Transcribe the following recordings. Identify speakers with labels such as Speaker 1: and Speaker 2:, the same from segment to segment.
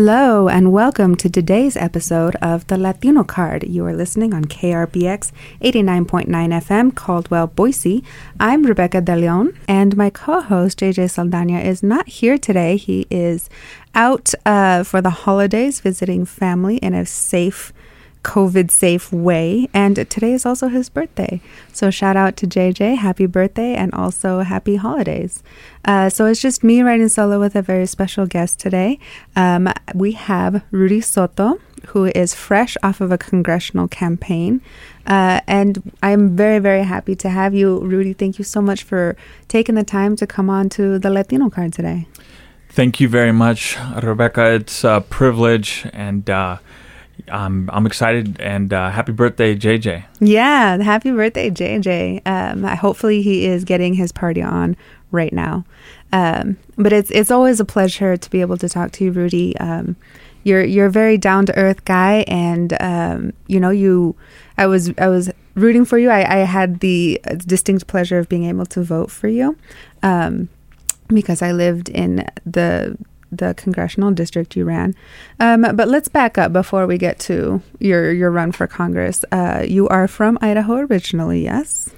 Speaker 1: Hello, and welcome to today's episode of The Latino Card. You are listening on KRBX 89.9 FM, Caldwell, Boise. I'm Rebecca De Leon, and my co host, JJ Saldana, is not here today. He is out uh, for the holidays visiting family in a safe COVID safe way. And today is also his birthday. So shout out to JJ, happy birthday, and also happy holidays. Uh, so it's just me writing solo with a very special guest today. Um, we have Rudy Soto, who is fresh off of a congressional campaign. Uh, and I'm very, very happy to have you, Rudy. Thank you so much for taking the time to come on to the Latino card today.
Speaker 2: Thank you very much, Rebecca. It's a privilege and uh, I'm I'm excited and uh, happy birthday, JJ.
Speaker 1: Yeah, happy birthday, JJ. Um, hopefully he is getting his party on right now. Um, but it's it's always a pleasure to be able to talk to you, Rudy. Um, you're you're a very down to earth guy, and um, you know you. I was I was rooting for you. I, I had the distinct pleasure of being able to vote for you um, because I lived in the the congressional district you ran. Um, but let's back up before we get to your your run for Congress. Uh, you are from Idaho originally, yes?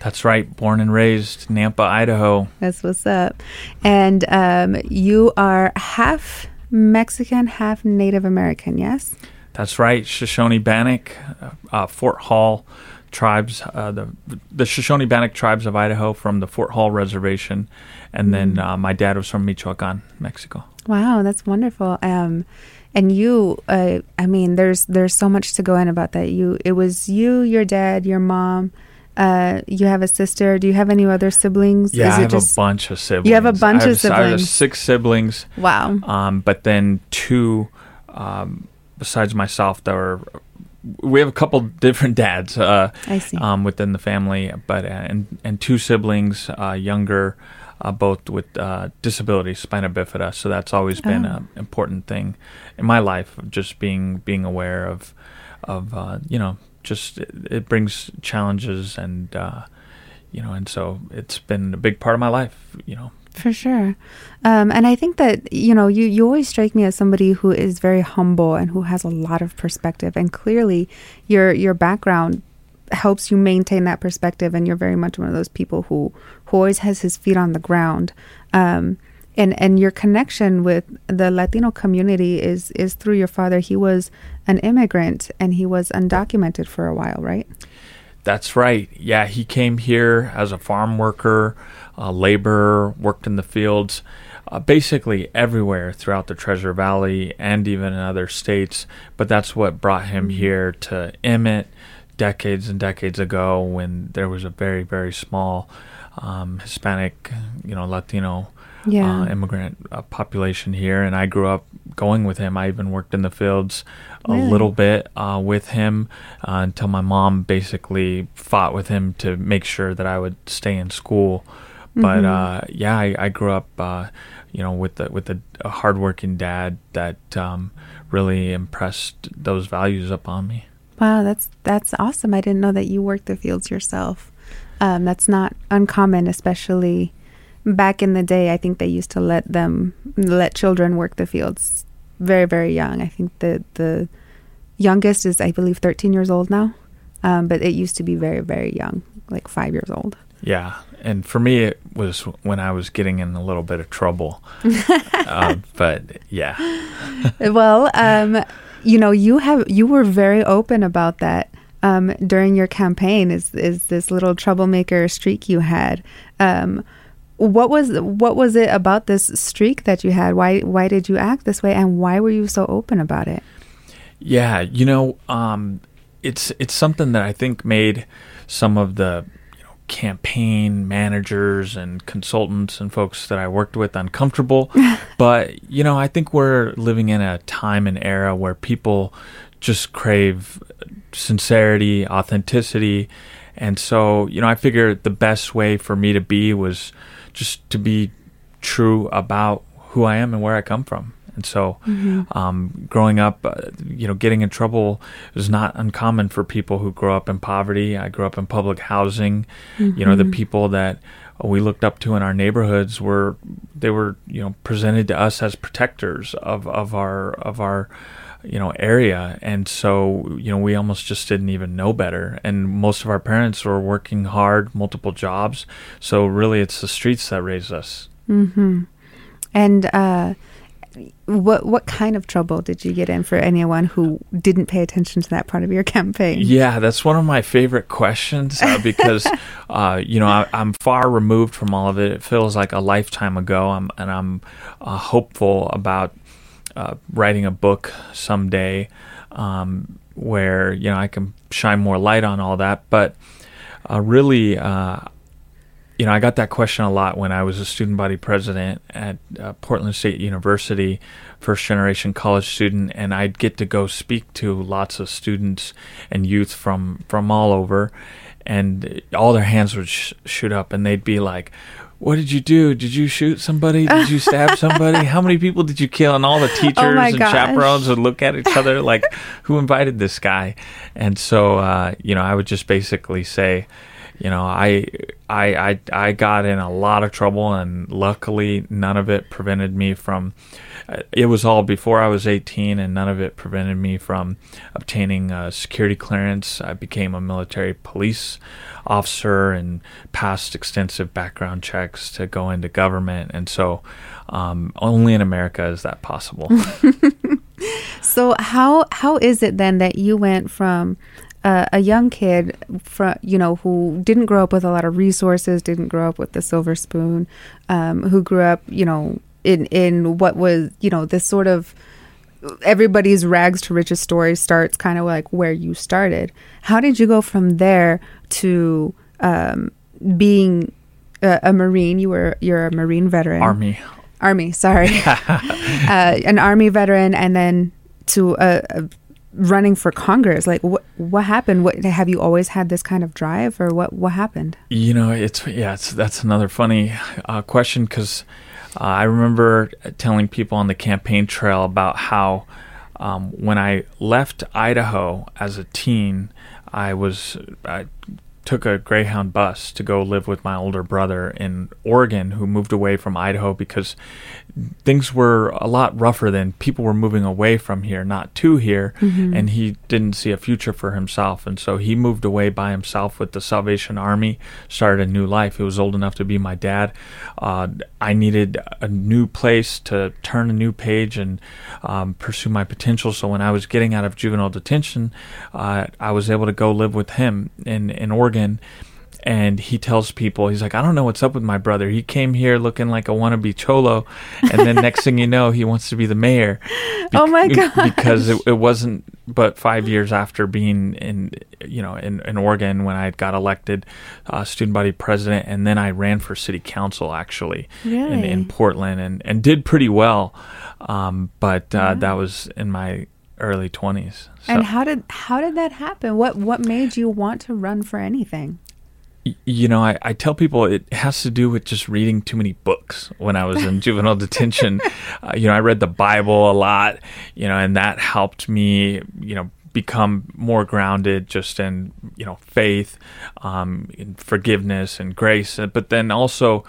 Speaker 2: That's right. Born and raised Nampa, Idaho.
Speaker 1: That's what's up. And um, you are half Mexican, half Native American, yes?
Speaker 2: That's right. Shoshone Bannock, uh, uh, Fort Hall tribes, uh, the the Shoshone Bannock tribes of Idaho from the Fort Hall Reservation, and mm. then uh, my dad was from Michoacan, Mexico.
Speaker 1: Wow, that's wonderful. Um, and you, uh, I mean, there's there's so much to go in about that. You, it was you, your dad, your mom. Uh, you have a sister. Do you have any other siblings?
Speaker 2: Yeah, Is I have just, a bunch of siblings.
Speaker 1: You have a bunch
Speaker 2: have,
Speaker 1: of siblings. I
Speaker 2: have six siblings.
Speaker 1: Wow.
Speaker 2: Um, but then two, um, besides myself, that were. We have a couple different dads. Uh,
Speaker 1: I see.
Speaker 2: Um, within the family, but uh, and and two siblings, uh, younger uh, both with uh, disabilities, spina bifida. So that's always been oh. an important thing in my life, just being being aware of of uh, you know just it, it brings challenges and uh, you know and so it's been a big part of my life. You know.
Speaker 1: For sure. Um, and I think that, you know, you, you always strike me as somebody who is very humble and who has a lot of perspective. And clearly, your your background helps you maintain that perspective and you're very much one of those people who who always has his feet on the ground um, and and your connection with the Latino community is is through your father he was an immigrant and he was undocumented for a while right
Speaker 2: that's right yeah he came here as a farm worker a laborer worked in the fields uh, basically everywhere throughout the Treasure Valley and even in other states. But that's what brought him mm-hmm. here to Emmett, decades and decades ago when there was a very very small um, Hispanic, you know, Latino yeah. uh, immigrant uh, population here, and I grew up going with him. I even worked in the fields a really? little bit uh, with him uh, until my mom basically fought with him to make sure that I would stay in school. But mm-hmm. Uh, yeah, I, I, grew up, uh, you know, with the, with a, a hardworking dad that um, really impressed those values upon me.
Speaker 1: Wow, that's that's awesome. I didn't know that you worked the fields yourself. Um, that's not uncommon, especially back in the day. I think they used to let them let children work the fields very very young. I think the the youngest is I believe 13 years old now, um, but it used to be very very young, like five years old.
Speaker 2: Yeah, and for me it was when I was getting in a little bit of trouble. uh, but yeah.
Speaker 1: well, um, you know, you have you were very open about that um, during your campaign. Is is this little troublemaker streak you had? Um, what was what was it about this streak that you had? Why why did you act this way, and why were you so open about it?
Speaker 2: Yeah, you know, um, it's it's something that I think made some of the campaign managers and consultants and folks that I worked with uncomfortable. but, you know, I think we're living in a time and era where people just crave sincerity, authenticity. And so, you know, I figured the best way for me to be was just to be true about who I am and where I come from. And so, um, growing up, uh, you know, getting in trouble is not uncommon for people who grow up in poverty. I grew up in public housing. You know, the people that we looked up to in our neighborhoods were they were you know presented to us as protectors of of our of our you know area. And so you know we almost just didn't even know better. And most of our parents were working hard multiple jobs. So really it's the streets that raised us.
Speaker 1: And uh, what what kind of trouble did you get in for anyone who didn't pay attention to that part of your campaign?
Speaker 2: Yeah, that's one of my favorite questions uh, because, uh, you know, I, I'm far removed from all of it. It feels like a lifetime ago, I'm, and I'm uh, hopeful about uh, writing a book someday um, where you know I can shine more light on all that. But uh, really, uh, you know, I got that question a lot when I was a student body president at uh, Portland State University, first generation college student, and I'd get to go speak to lots of students and youth from from all over, and all their hands would sh- shoot up, and they'd be like. What did you do? Did you shoot somebody? Did you stab somebody? How many people did you kill? And all the teachers
Speaker 1: my
Speaker 2: and
Speaker 1: gosh.
Speaker 2: chaperones would look at each other like, "Who invited this guy?" And so, uh, you know, I would just basically say, you know, I, I, I, I got in a lot of trouble, and luckily, none of it prevented me from. uh, It was all before I was 18, and none of it prevented me from obtaining a security clearance. I became a military police officer and passed extensive background checks to go into government, and so um, only in America is that possible.
Speaker 1: So how how is it then that you went from uh, a young kid from you know who didn't grow up with a lot of resources, didn't grow up with the silver spoon, um, who grew up you know in in what was you know this sort of everybody's rags to riches story starts kind of like where you started. How did you go from there to um, being a, a marine? You were you're a marine veteran.
Speaker 2: Army.
Speaker 1: Army, sorry, uh, an army veteran, and then to uh, uh, running for Congress. Like, what what happened? What have you always had this kind of drive, or what what happened?
Speaker 2: You know, it's yeah, it's that's another funny uh, question because uh, I remember telling people on the campaign trail about how um, when I left Idaho as a teen, I was I took a Greyhound bus to go live with my older brother in Oregon, who moved away from Idaho because things were a lot rougher than people were moving away from here, not to here, and he didn't see a future for himself, and so he moved away by himself with the Salvation Army, started a new life. He was old enough to be my dad. Uh, I needed a new place to turn a new page and um, pursue my potential. So when I was getting out of juvenile detention, uh, I was able to go live with him in in Oregon and he tells people he's like i don't know what's up with my brother. He came here looking like a wannabe cholo and then next thing you know he wants to be the mayor.
Speaker 1: Oh my god
Speaker 2: because it, it wasn't but five years after being in you know in, in oregon when i got elected uh, student body president and then i ran for city council actually in,
Speaker 1: Really?
Speaker 2: in portland and, and did pretty well. Um, but uh, that was in my early 20s so.
Speaker 1: And how did how did that happen? What what made you want to run for anything?
Speaker 2: You know, I, I tell people it has to do with just reading too many books when I was in juvenile detention. Uh, you know, I read the Bible a lot, you know, and that helped me, you know, become more grounded just in, you know, faith, um, in forgiveness and grace. Uh, But then also,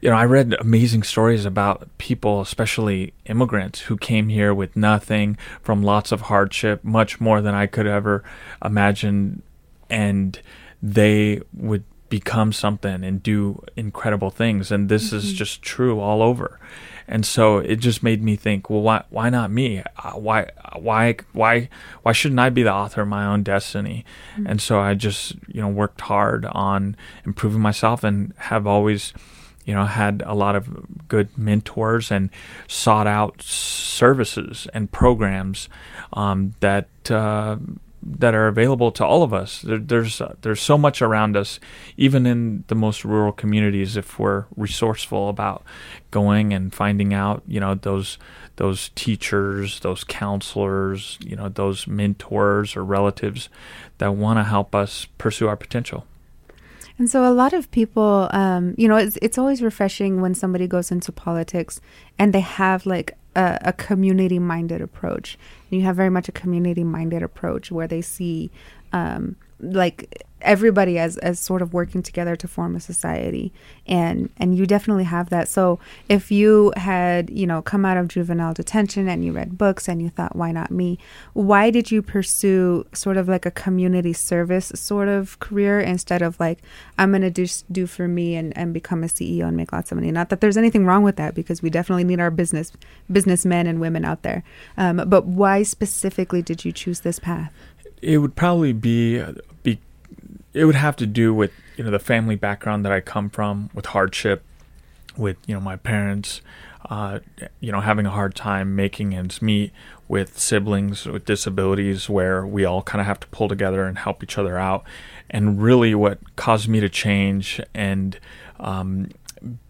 Speaker 2: you know, I read amazing stories about people, especially immigrants, who came here with nothing from lots of hardship, much more than I could ever imagine and they would become something and do incredible things and this is just true all over. And so it just made me think well why why not me? Uh, why why why why shouldn't I be the author of my own destiny? And so I just you know worked hard on improving myself and have always you know had a lot of good mentors and sought out services and programs um, that uh, that are available to all of us. There, there's uh, there's so much around us, even in the most rural communities. If we're resourceful about going and finding out, you know, those those teachers, those counselors, you know, those mentors or relatives that want to help us pursue our potential.
Speaker 1: And so a lot of people, um, you know, it's it's always refreshing when somebody goes into politics and they have like a, a community minded approach. And you have very much a community minded approach where they see um, like everybody as as sort of working together to form a society. And and you definitely have that. So if you had you know come out of juvenile detention and you read books and you thought why not me? Why did you pursue sort of like a community service sort of career instead of like i'm going to do do for me and and become a ceo and make lots of money? Not that there's anything wrong with that because we definitely need our business businessmen and women out there. Um, but why specifically did you choose this path?
Speaker 2: It would probably be be it would have to do with you know the family background that I come from with hardship with you know my parents uh, you know having a hard time making ends meet with siblings with disabilities where we all kind of have to pull together and help each other out and really what caused me to change and um,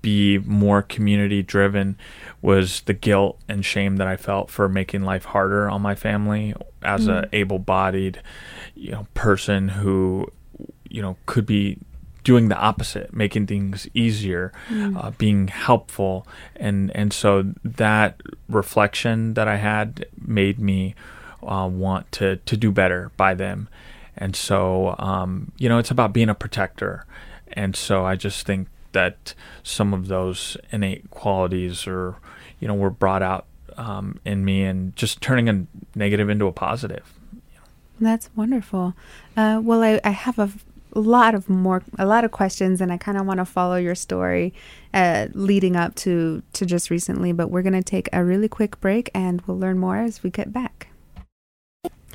Speaker 2: be more community driven was the guilt and shame that I felt for making life harder on my family as mm. a able-bodied you know person who you know could be doing the opposite making things easier mm. uh, being helpful. And and so that reflection that I had made me uh, want to to do better by them. And so um, you know it's about being a protector. And so I just think that some of those innate qualities or you know were brought out um, in me and just turning a negative into a positive.
Speaker 1: That's wonderful. Uh, well I, I have a lot of more a lot of questions and i kind of want to follow your story uh, leading up to to just recently but we're going to take a really quick break and we'll learn more as we get back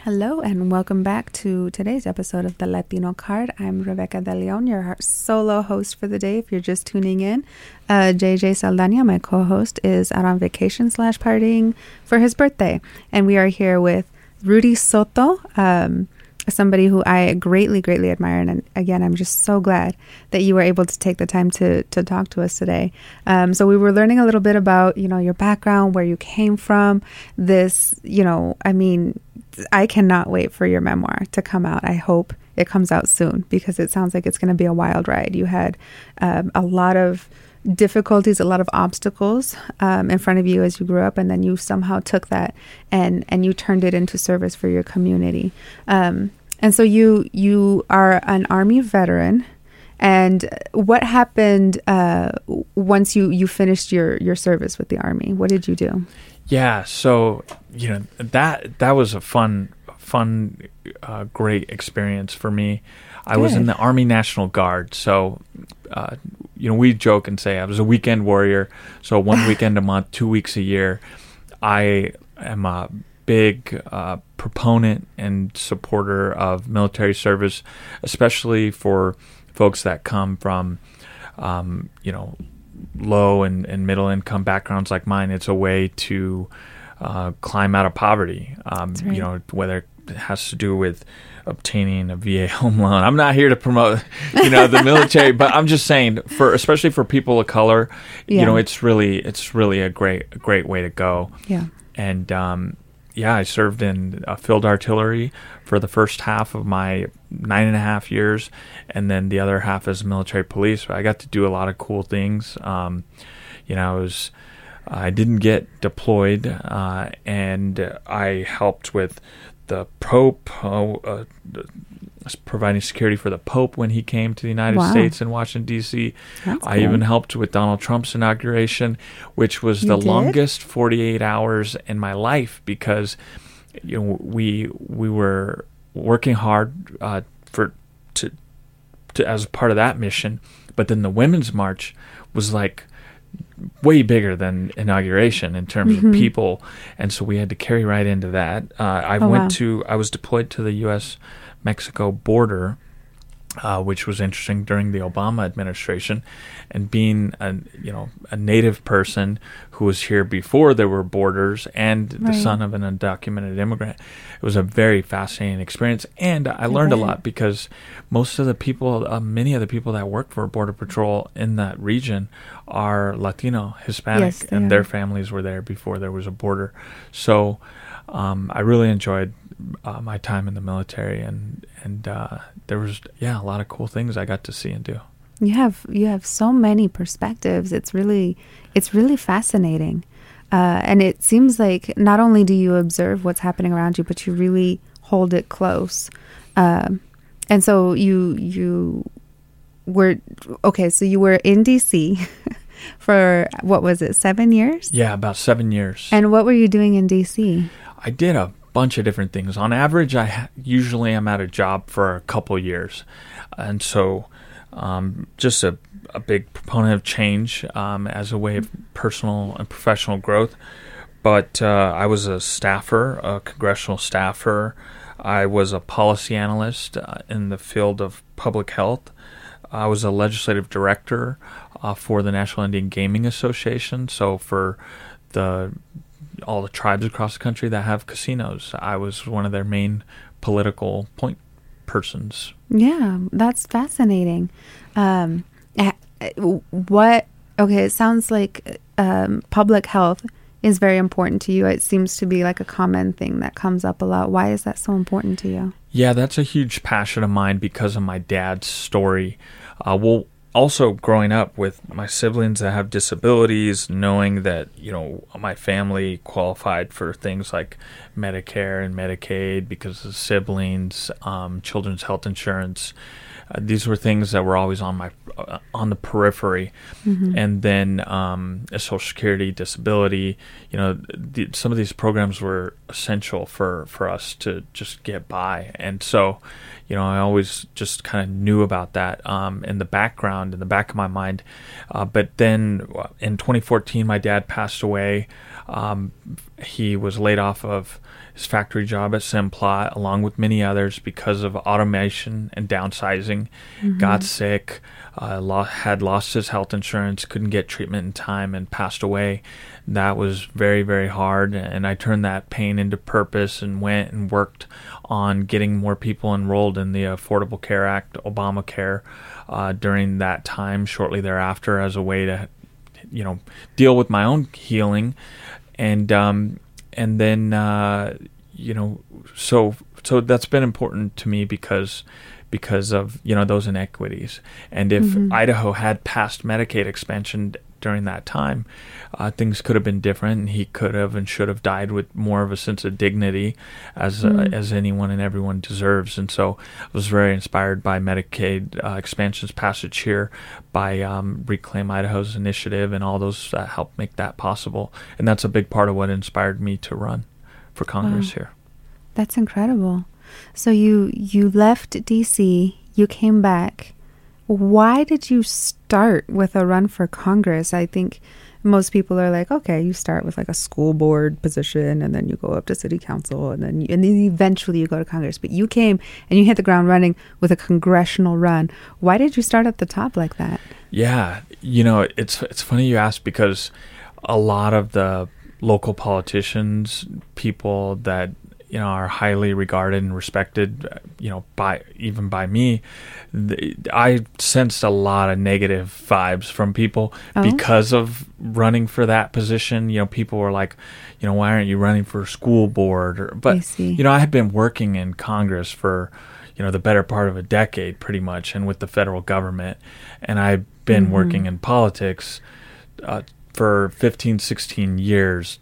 Speaker 1: Hello and welcome back to today's episode of the Latino Card. I'm Rebecca De Leon, your solo host for the day. If you're just tuning in, uh, JJ Saldana, my co-host, is out on vacation slash partying for his birthday, and we are here with Rudy Soto. Um, somebody who I greatly, greatly admire. And again, I'm just so glad that you were able to take the time to to talk to us today. Um, so we were learning a little bit about you know your background, where you came from. This, you know, I mean, I cannot wait for your memoir to come out. I hope it comes out soon because it sounds like it's going to be a wild ride. You had um, a lot of difficulties, a lot of obstacles um, in front of you as you grew up, and then you somehow took that and and you turned it into service for your community. Um, and so you you are an army veteran. And what happened uh, once you you finished your your service with the army? What did you do?
Speaker 2: Yeah, so you know that that was a fun, fun, uh, great experience for me. I Good. was in the Army National Guard, so uh, you know we joke and say I was a weekend warrior. So one weekend a month, two weeks a year. I am a big uh, proponent and supporter of military service, especially for folks that come from, um, you know, low and, and middle income backgrounds like mine, it's a way to uh, climb out of poverty. Um, right. You know, whether it has to do with obtaining a VA home loan. I'm not here to promote, you know, the military, but I'm just saying for especially for people of color, yeah. you know, it's really it's really a great a great way to go.
Speaker 1: Yeah.
Speaker 2: And um, yeah, I served in uh, field artillery for the first half of my nine and a half years, and then the other half as military police. I got to do a lot of cool things. Um, you know, I was I didn't get deployed, uh, and I helped with the Pope, uh, uh, providing security for the Pope when he came to the United wow. States in Washington D.C. That's I cool. even helped with Donald Trump's inauguration, which was you the did? longest 48 hours in my life because you know we we were working hard uh, for to to as part of that mission, but then the Women's March was like way bigger than inauguration in terms mm-hmm. of people, and so we had to carry right into that. Uh, I oh, went wow. to I was deployed to the U.S. Mexico border, uh, which was interesting during the Obama administration, and being a you know a native person who was here before there were borders and right. the son of an undocumented immigrant, it was a very fascinating experience, and I learned a lot because most of the people, uh, many of the people that work for Border Patrol in that region are Latino, Hispanic, yes, and are. their families were there before there was a border, so. Um, I really enjoyed uh, my time in the military, and and uh, there was yeah a lot of cool things I got to see and do.
Speaker 1: You have you have so many perspectives. It's really it's really fascinating. Uh, and it seems like not only do you observe what's happening around you, but you really hold it close. Um, and so you you were okay. So you were in DC for what was it, seven years?
Speaker 2: Yeah, about seven years.
Speaker 1: And what were you doing in DC?
Speaker 2: I did a bunch of different things. On average, I usually am at a job for a couple years, and so um, just a, a big proponent of change um, as a way of personal and professional growth. But uh, I was a staffer, a congressional staffer. I was a policy analyst uh, in the field of public health. I was a legislative director uh, for the National Indian Gaming Association. So for the all the tribes across the country that have casinos, I was one of their main political point persons.
Speaker 1: Yeah, that's fascinating. Um, what? Okay, it sounds like um, public health is very important to you. It seems to be like a common thing that comes up a lot. Why is that so important to you?
Speaker 2: Yeah, that's a huge passion of mine because of my dad's story. Uh, well, also growing up with my siblings that have disabilities, knowing that you know my family qualified for things like Medicare and Medicaid because of siblings, um, children's health insurance. Uh, these were things that were always on my uh, on the periphery, mm-hmm. and then um, Social Security, disability. You know, the, some of these programs were essential for for us to just get by, and so you know, I always just kind of knew about that um, in the background, in the back of my mind. Uh, but then uh, in 2014, my dad passed away. Um, he was laid off of his factory job at Simplot, along with many others, because of automation and downsizing. Mm-hmm. Got sick, uh, lo- had lost his health insurance, couldn't get treatment in time, and passed away. That was very, very hard. And I turned that pain into purpose and went and worked on getting more people enrolled in the Affordable Care Act, Obamacare, uh, during that time, shortly thereafter, as a way to, you know, deal with my own healing, and um, and then uh, you know, so so that's been important to me because because of you know those inequities, and if mm-hmm. Idaho had passed Medicaid expansion during that time, uh, things could have been different, and he could have and should have died with more of a sense of dignity, as mm. uh, as anyone and everyone deserves. And so, I was very inspired by Medicaid uh, expansion's passage here, by um, Reclaim Idaho's initiative, and all those that helped make that possible. And that's a big part of what inspired me to run for Congress wow. here.
Speaker 1: That's incredible. So you you left DC, you came back why did you start with a run for Congress? I think most people are like, okay, you start with like a school board position and then you go up to city council and then you, and then eventually you go to Congress. But you came and you hit the ground running with a congressional run. Why did you start at the top like that?
Speaker 2: Yeah, you know, it's it's funny you ask because a lot of the local politicians, people that you know are highly regarded and respected you know by even by me i sensed a lot of negative vibes from people oh. because of running for that position you know people were like you know why aren't you running for school board or, but you know i had been working in congress for you know the better part of a decade pretty much and with the federal government and i've been mm-hmm. working in politics uh, for 15, 16 years,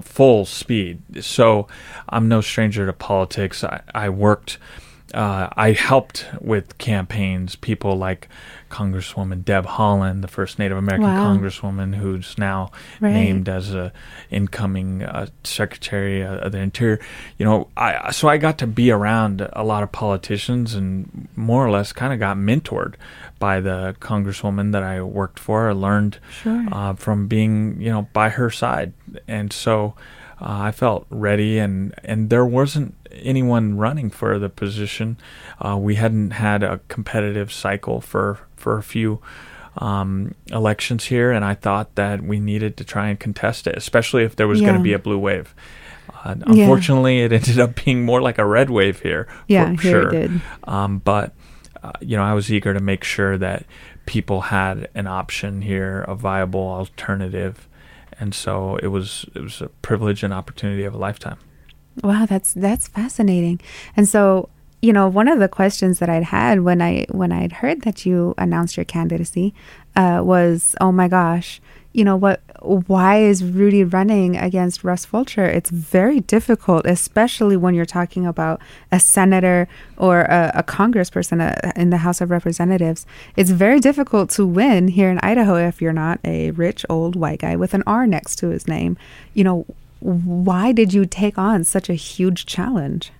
Speaker 2: full speed. So I'm no stranger to politics. I, I worked, uh, I helped with campaigns, people like Congresswoman Deb Haaland, the first Native American wow. Congresswoman who's now right. named as a incoming uh, Secretary of the Interior. You know, I so I got to be around a lot of politicians and more or less kind of got mentored by the congresswoman that I worked for. I learned sure. uh, from being, you know, by her side, and so uh, I felt ready. and And there wasn't anyone running for the position. Uh, we hadn't had a competitive cycle for for a few. Um, elections here, and I thought that we needed to try and contest it, especially if there was yeah. going to be a blue wave. Uh, unfortunately, yeah. it ended up being more like a red wave here.
Speaker 1: Yeah, here sure. it did.
Speaker 2: Um, but uh, you know, I was eager to make sure that people had an option here, a viable alternative, and so it was it was a privilege and opportunity of a lifetime.
Speaker 1: Wow, that's that's fascinating. And so, you know, one of the questions that I'd had when I when I'd heard that you announced your candidacy uh, was, "Oh my gosh, you know what why is Rudy running against Russ Fulcher? It's very difficult, especially when you're talking about a senator or a, a congressperson uh, in the House of Representatives. It's very difficult to win here in Idaho if you're not a rich old white guy with an R next to his name. You know, why did you take on such a huge challenge?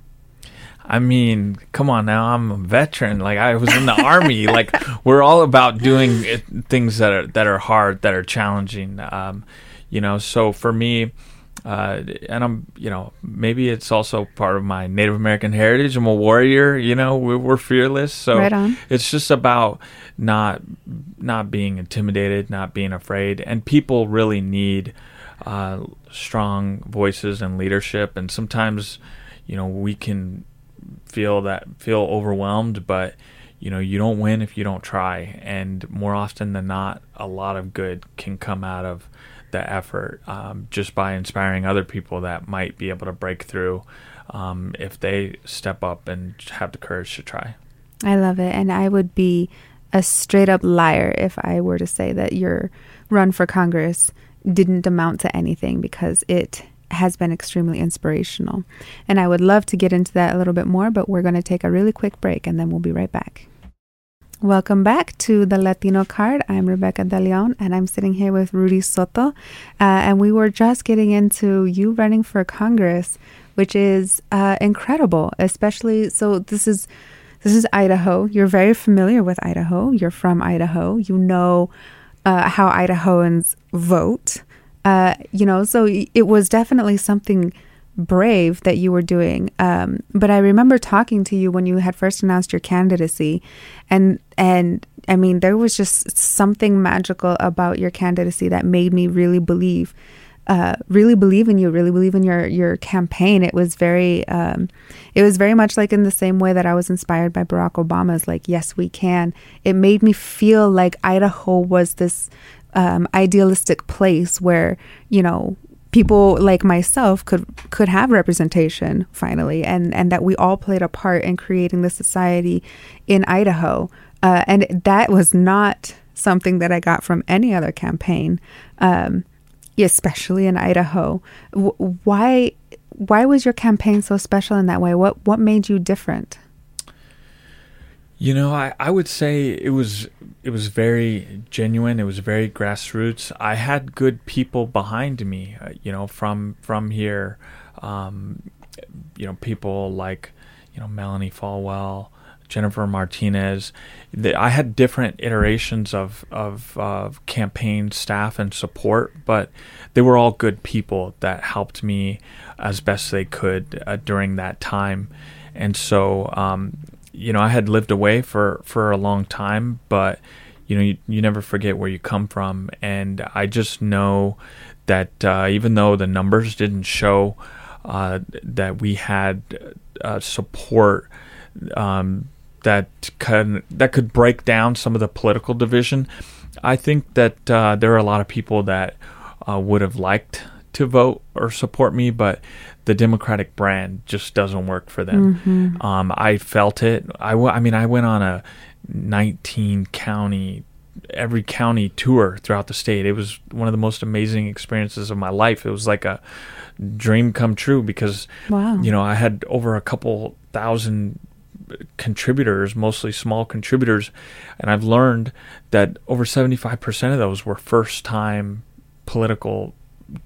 Speaker 2: I mean, come on now. I'm a veteran. Like I was in the army. Like we're all about doing it, things that are that are hard, that are challenging. Um, you know, so for me, uh, and I'm, you know, maybe it's also part of my Native American heritage. I'm a warrior. You know, we're, we're fearless. So
Speaker 1: right
Speaker 2: it's just about not not being intimidated, not being afraid, and people really need uh, strong voices and leadership. And sometimes, you know, we can feel that feel overwhelmed, but you know you don't win if you don't try. And more often than not, a lot of good can come out of the effort um, just by inspiring other people that might be able to break through um, if they step up and have the courage to try.
Speaker 1: I love it, and I would be a straight up liar if I were to say that your run for Congress didn't amount to anything because it has been extremely inspirational. And I would love to get into that a little bit more, but we're going to take a really quick break and then we'll be right back. Welcome back to the Latino Card. I'm Rebecca De Leon, and I'm sitting here with Rudy Soto. Uh, and we were just getting into you running for Congress, which is uh, incredible. Especially, so this is this is Idaho. You're very familiar with Idaho. You're from Idaho. You know uh, how Idahoans vote. Uh, you know, so it was definitely something brave that you were doing. Um, but I remember talking to you when you had first announced your candidacy, and and I mean, there was just something magical about your candidacy that made me really believe. Uh, really believe in you, really believe in your your campaign. It was very, um, it was very much like in the same way that I was inspired by Barack Obama's like, yes, we can. It made me feel like Idaho was this um, idealistic place where you know people like myself could could have representation finally, and and that we all played a part in creating the society in Idaho, uh, and that was not something that I got from any other campaign, um, especially in Idaho. W- why why was your campaign so special in that way? What what made you different?
Speaker 2: You know, I, I would say it was it was very genuine. It was very grassroots. I had good people behind me. Uh, you know, from from here, um, you know, people like you know Melanie Falwell, Jennifer Martinez. The, I had different iterations of of uh, campaign staff and support, but they were all good people that helped me as best they could uh, during that time. And so, um, you know, I had lived away for, for a long time, but you know, you, you never forget where you come from. And I just know that uh, even though the numbers didn't show uh, that we had uh, support um, that could that could break down some of the political division, I think that uh, there are a lot of people that uh, would have liked to vote or support me, but the Democratic brand just doesn't work for them. Mm-hmm. Um, I felt it. I, w- I mean, I went on a 19 county, every county tour throughout the state. It was one of the most amazing experiences of my life. It was like a dream come true because,
Speaker 1: wow.
Speaker 2: you know, I had over a couple thousand contributors, mostly small contributors, and I've learned that over 75% of those were first time political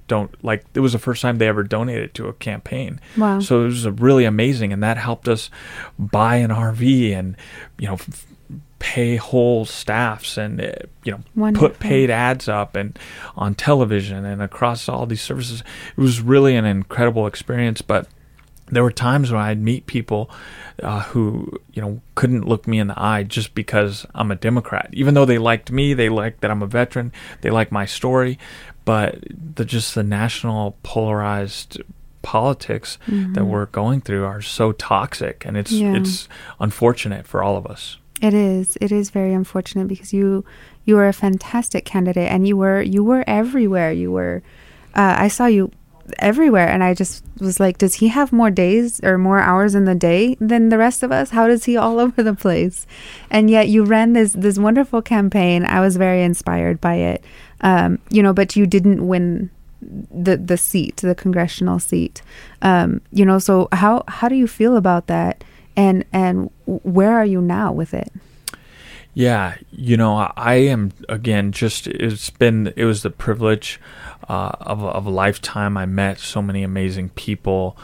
Speaker 2: don't like it was the first time they ever donated to a campaign.
Speaker 1: Wow.
Speaker 2: So it was really amazing and that helped us buy an RV and you know f- pay whole staffs and uh, you know
Speaker 1: Wonderful.
Speaker 2: put paid ads up and on television and across all these services. It was really an incredible experience but there were times when I'd meet people uh, who, you know, couldn't look me in the eye just because I'm a Democrat. Even though they liked me, they liked that I'm a veteran, they like my story, but the just the national polarized politics mm-hmm. that we're going through are so toxic and it's yeah. it's unfortunate for all of us.
Speaker 1: It is. It is very unfortunate because you you were a fantastic candidate and you were you were everywhere. You were uh, I saw you everywhere. And I just was like, does he have more days or more hours in the day than the rest of us? How does he all over the place? And yet you ran this this wonderful campaign. I was very inspired by it. Um, you know, but you didn't win the the seat, the congressional seat. Um, you know, so how how do you feel about that? And and where are you now with it?
Speaker 2: Yeah, you know, I am again just it's been it was the privilege uh, of of a lifetime. I met so many amazing people.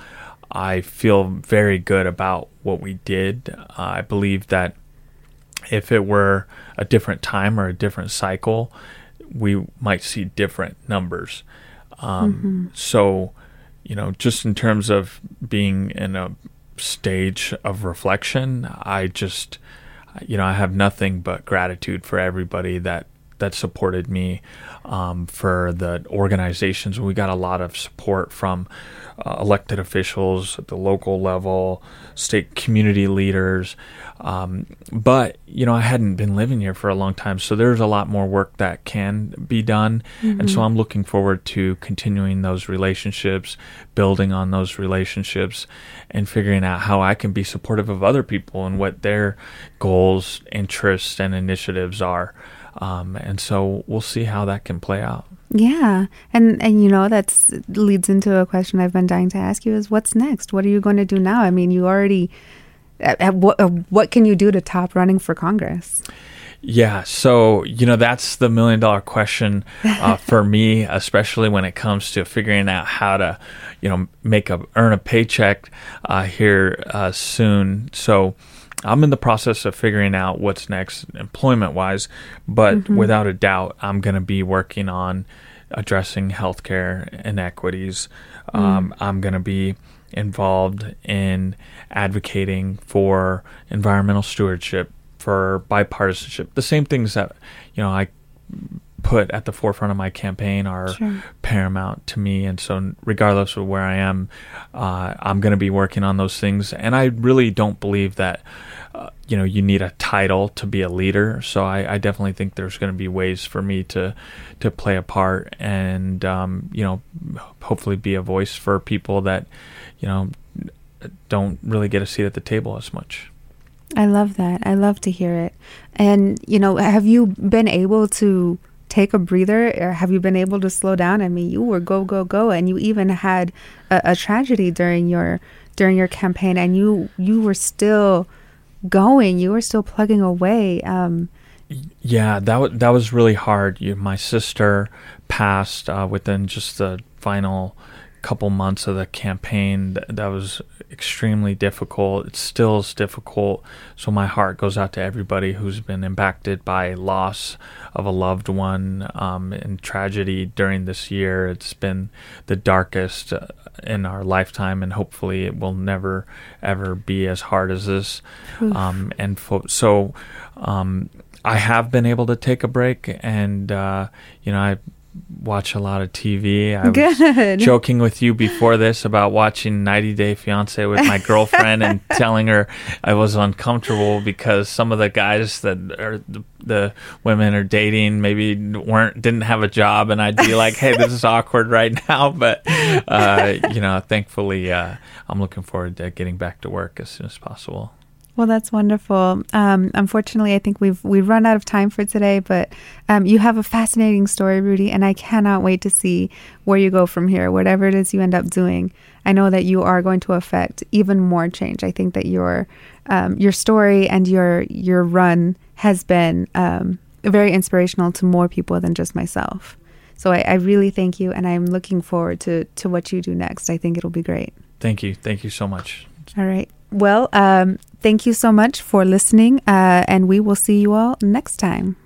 Speaker 2: I feel very good about what we did. Uh, I believe that if it were a different time or a different cycle, we might see different numbers. Um, mm-hmm. So, you know, just in terms of being in a stage of reflection, I just, you know, I have nothing but gratitude for everybody that that supported me, um, for the organizations. We got a lot of support from uh, elected officials at the local level, state community leaders. Um, but you know, I hadn't been living here for a long time, so there's a lot more work that can be done, mm-hmm. and so I'm looking forward to continuing those relationships, building on those relationships, and figuring out how I can be supportive of other people and what their goals, interests, and initiatives are. Um, and so we'll see how that can play out.
Speaker 1: Yeah, and and you know that leads into a question I've been dying to ask you is what's next? What are you going to do now? I mean, you already what uh, what can you do to top running for Congress?
Speaker 2: Yeah, so you know that's the million dollar question uh, for me, especially when it comes to figuring out how to, you know, make a earn a paycheck uh, here uh, soon. So I'm in the process of figuring out what's next employment wise, but mm-hmm. without a doubt, I'm going to be working on addressing healthcare inequities. Mm. Um, I'm going to be involved in advocating for environmental stewardship, for bipartisanship, the same things that you know I put at the forefront of my campaign are sure. paramount to me. And so, regardless of where I am, uh, I'm going to be working on those things. And I really don't believe that, you know, you need a title to be a leader. So I, I definitely think there's going to be ways for me to to play a part and, um, you know, hopefully be a voice for people that, you know, don't really get a seat at the table as much.
Speaker 1: I love that. I love to hear it. And, you know, have you been able to take a breather or have you been able to slow down? I mean, you were go go go, and you even had a, a tragedy during your during your campaign, and you you were still going. You were still plugging away. Um,
Speaker 2: yeah, that w- that was really hard. You, my sister passed uh, within just the final couple months of the campaign that, that was extremely difficult. It still is difficult. So my heart goes out to everybody who's been impacted by loss of a loved one um, and tragedy during this year. It's been the darkest uh, in our lifetime, and hopefully it will never ever be as hard as this. Um, and fo- so. Um, I have been able to take a break, and uh, you know, I watch a lot of TV. I Good. was joking with you before this about watching 90 Day Fiance with my girlfriend and telling her I was uncomfortable because some of the guys that are the, the, women are dating maybe weren't didn't have a job, and I'd be like, "Hey, this is awkward right now," but uh, you know, thankfully, uh, I'm looking forward to getting back to work as soon as possible.
Speaker 1: Well, that's wonderful. Um, unfortunately, I think we've we've run out of time for today, but um, you have a fascinating story, Rudy, and I cannot wait to see where you go from here. Whatever it is you end up doing, I know that you are going to affect even more change. I think that your um, your story and your your run has been um, very inspirational to more people than just myself. So I, I really thank you, and I'm looking forward to to what you do next. I think it'll be great.
Speaker 2: Thank you. Thank you so much.
Speaker 1: All right. Well, um, thank you so much for listening, uh, and we will see you all next time.